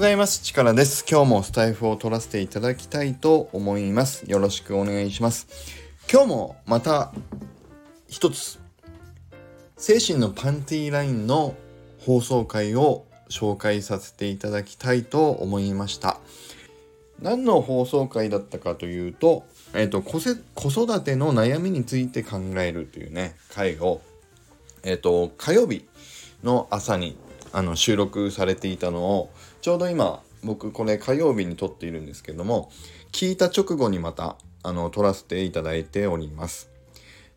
ございます。チカラです。今日もスタイフを取らせていただきたいと思います。よろしくお願いします。今日もまた一つ、精神のパンティーラインの放送回を紹介させていただきたいと思いました。何の放送回だったかというと、えっ、ー、と子、子育ての悩みについて考えるというね、回を、えっ、ー、と、火曜日の朝にあの収録されていたのをちょうど今僕これ火曜日に撮っているんですけども聞いた直後にまたあの撮らせていただいております。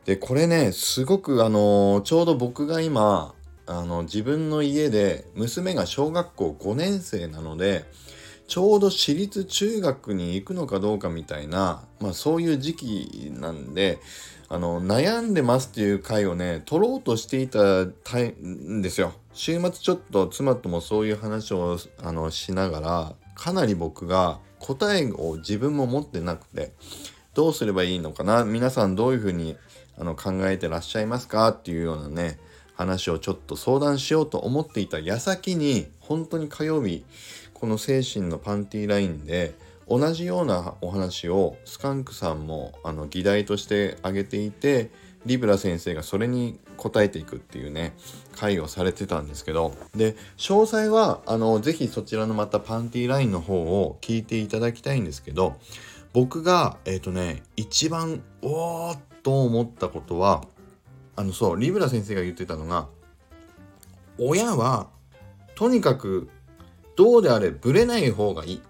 でこれねすごくあのちょうど僕が今あの自分の家で娘が小学校5年生なのでちょうど私立中学に行くのかどうかみたいな、まあ、そういう時期なんであの悩んでますっていう回をね取ろうとしていたんですよ。週末ちょっと妻ともそういう話をあのしながらかなり僕が答えを自分も持ってなくてどうすればいいのかな皆さんどういうふうにあの考えてらっしゃいますかっていうようなね話をちょっと相談しようと思っていた矢先に本当に火曜日この精神のパンティーラインで同じようなお話をスカンクさんもあの議題として挙げていてリブラ先生がそれに答えていくっていうね会をされてたんですけど。で詳細はあのぜひそちらのまたパンティーラインの方を聞いていただきたいんですけど僕がえっ、ー、とね一番おーっと思ったことはあのそうリブラ先生が言ってたのが親はとにかくどうであれブレない方がいい。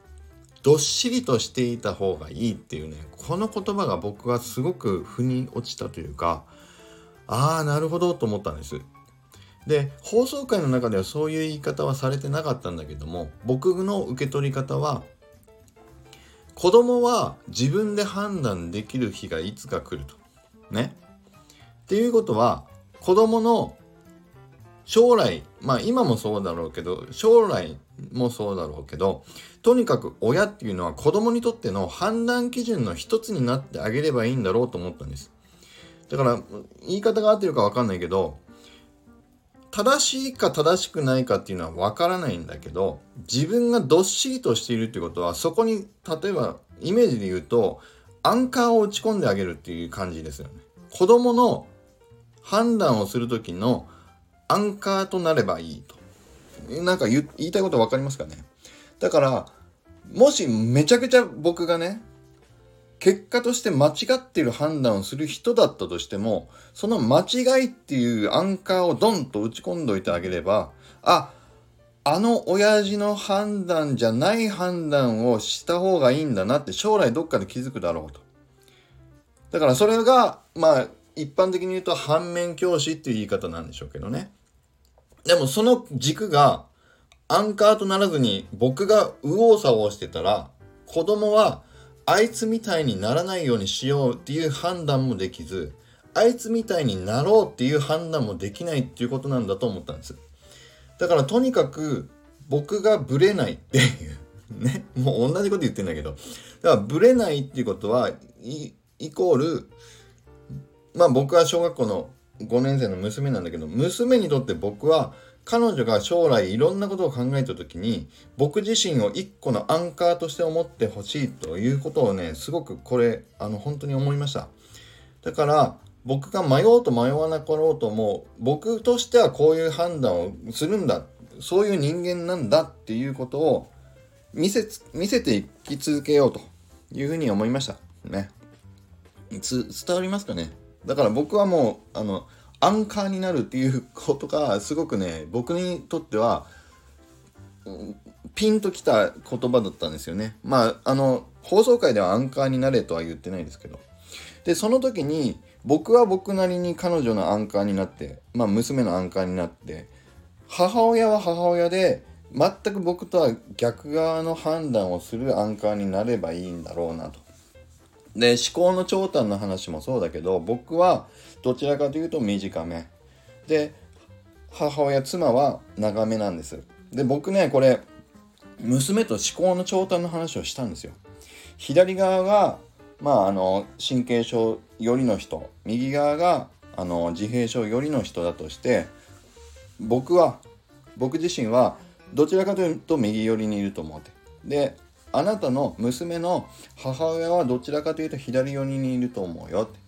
どっしりとしていた方がいいっていうねこの言葉が僕はすごく腑に落ちたというかああなるほどと思ったんです。で放送回の中ではそういう言い方はされてなかったんだけども僕の受け取り方は子供は自分で判断できる日がいつか来ると。ね。っていうことは子供の将来まあ今もそうだろうけど将来もそうだろうけどとにかく親っていうのは子供にとっての判断基準の一つになってあげればいいんだろうと思ったんです。だから言い方が合ってるか分かんないけど正しいか正しくないかっていうのは分からないんだけど自分がどっしりとしているってことはそこに例えばイメージで言うとアンカーを打ち込んであげるっていう感じですよね。子供の判断をする時のアンカーとなればいいと。なんか言いたいこと分かりますかね？だから、もしめちゃくちゃ僕がね、結果として間違っている判断をする人だったとしても、その間違いっていうアンカーをドンと打ち込んどいてあげれば、あ、あの親父の判断じゃない判断をした方がいいんだなって将来どっかで気づくだろうと。だからそれが、まあ、一般的に言うと反面教師っていう言い方なんでしょうけどね。でもその軸がアンカーとならずに僕が右往左往してたら子供はあいつみたいにならないようにしようっていう判断もできずあいつみたいになろうっていう判断もできないっていうことなんだと思ったんです。だからとにかく僕がブレないっていうね。もう同じこと言ってんだけど。だからブレないっていうことはイコールまあ僕は小学校の5年生の娘なんだけど娘にとって僕は彼女が将来いろんなことを考えた時に僕自身を一個のアンカーとして思ってほしいということをねすごくこれあの本当に思いました。だから僕が迷おうと迷わなかろうとも僕としてはこういう判断をするんだそういう人間なんだっていうことを見せ見せていき続けようというふうに思いましたね。伝わりますかね？だから僕はもうあのアンカーになるっていうことがすごくね僕にとってはピンときた言葉だったんですよね。まああの放送回ではアンカーになれとは言ってないですけど。でその時に僕は僕なりに彼女のアンカーになってまあ娘のアンカーになって母親は母親で全く僕とは逆側の判断をするアンカーになればいいんだろうなと。で思考の長短の話もそうだけど僕はどちらかというと短め。で母親妻は長めなんです。で僕ねこれ娘と思考の長短の話をしたんですよ。左側がまああの神経症よりの人。右側があの自閉症よりの人だとして僕は僕自身はどちらかというと右寄りにいると思って。であなたの娘の母親はどちらかというと左寄りにいると思うよ。って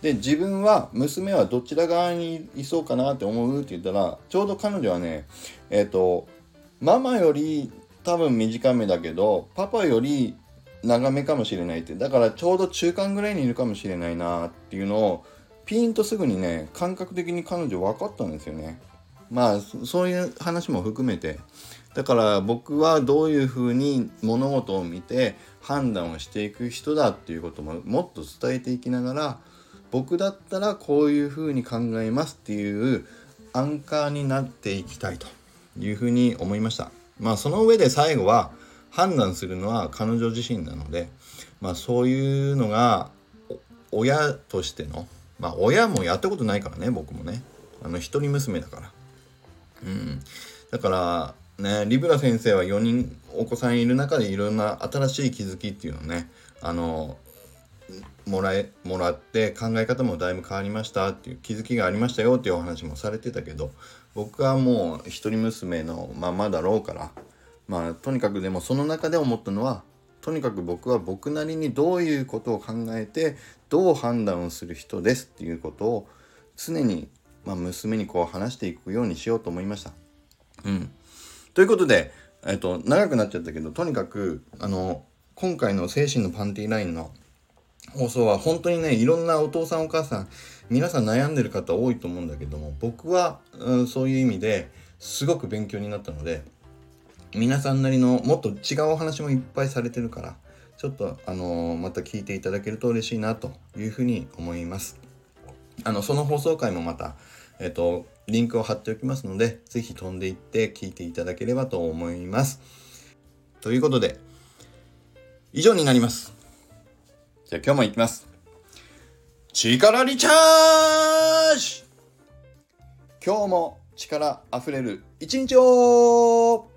で自分は娘はどちら側にいそうかなって思うって言ったらちょうど彼女はねえっ、ー、とママより多分短めだけどパパより長めかもしれないって。だからちょうど中間ぐらいにいるかもしれないなっていうのをピンとすぐにね感覚的に彼女分かったんですよね。まあそういう話も含めて。だから僕はどういうふうに物事を見て判断をしていく人だっていうことももっと伝えていきながら僕だったらこういうふうに考えますっていうアンカーになっていきたいというふうに思いました。まあその上で最後は判断するのは彼女自身なのでまあそういうのが親としてのまあ親もやったことないからね僕もね。あの一人娘だから。うん。だからねリブラ先生は4人お子さんいる中でいろんな新しい気づきっていうのをねあのもらえもらって考え方もだいぶ変わりましたっていう気づきがありましたよっていうお話もされてたけど僕はもう一人娘のままだろうからまあとにかくでもその中で思ったのはとにかく僕は僕なりにどういうことを考えてどう判断をする人ですっていうことを常に、まあ、娘にこう話していくようにしようと思いました。うん、ということで、えっと、長くなっちゃったけどとにかくあの今回の精神のパンティーラインの放送は本当にねいろんなお父さんお母さん皆さん悩んでる方多いと思うんだけども僕は、うん、そういう意味ですごく勉強になったので皆さんなりのもっと違うお話もいっぱいされてるからちょっとあのー、また聞いていただけると嬉しいなというふうに思います。あのその放送回もまたえっ、とリンクを貼っておきますので是非飛んでいって聞いていただければと思います。ということで以上になります。じゃあ今日も行きます。力リチャージ！今日も力溢れる一日を！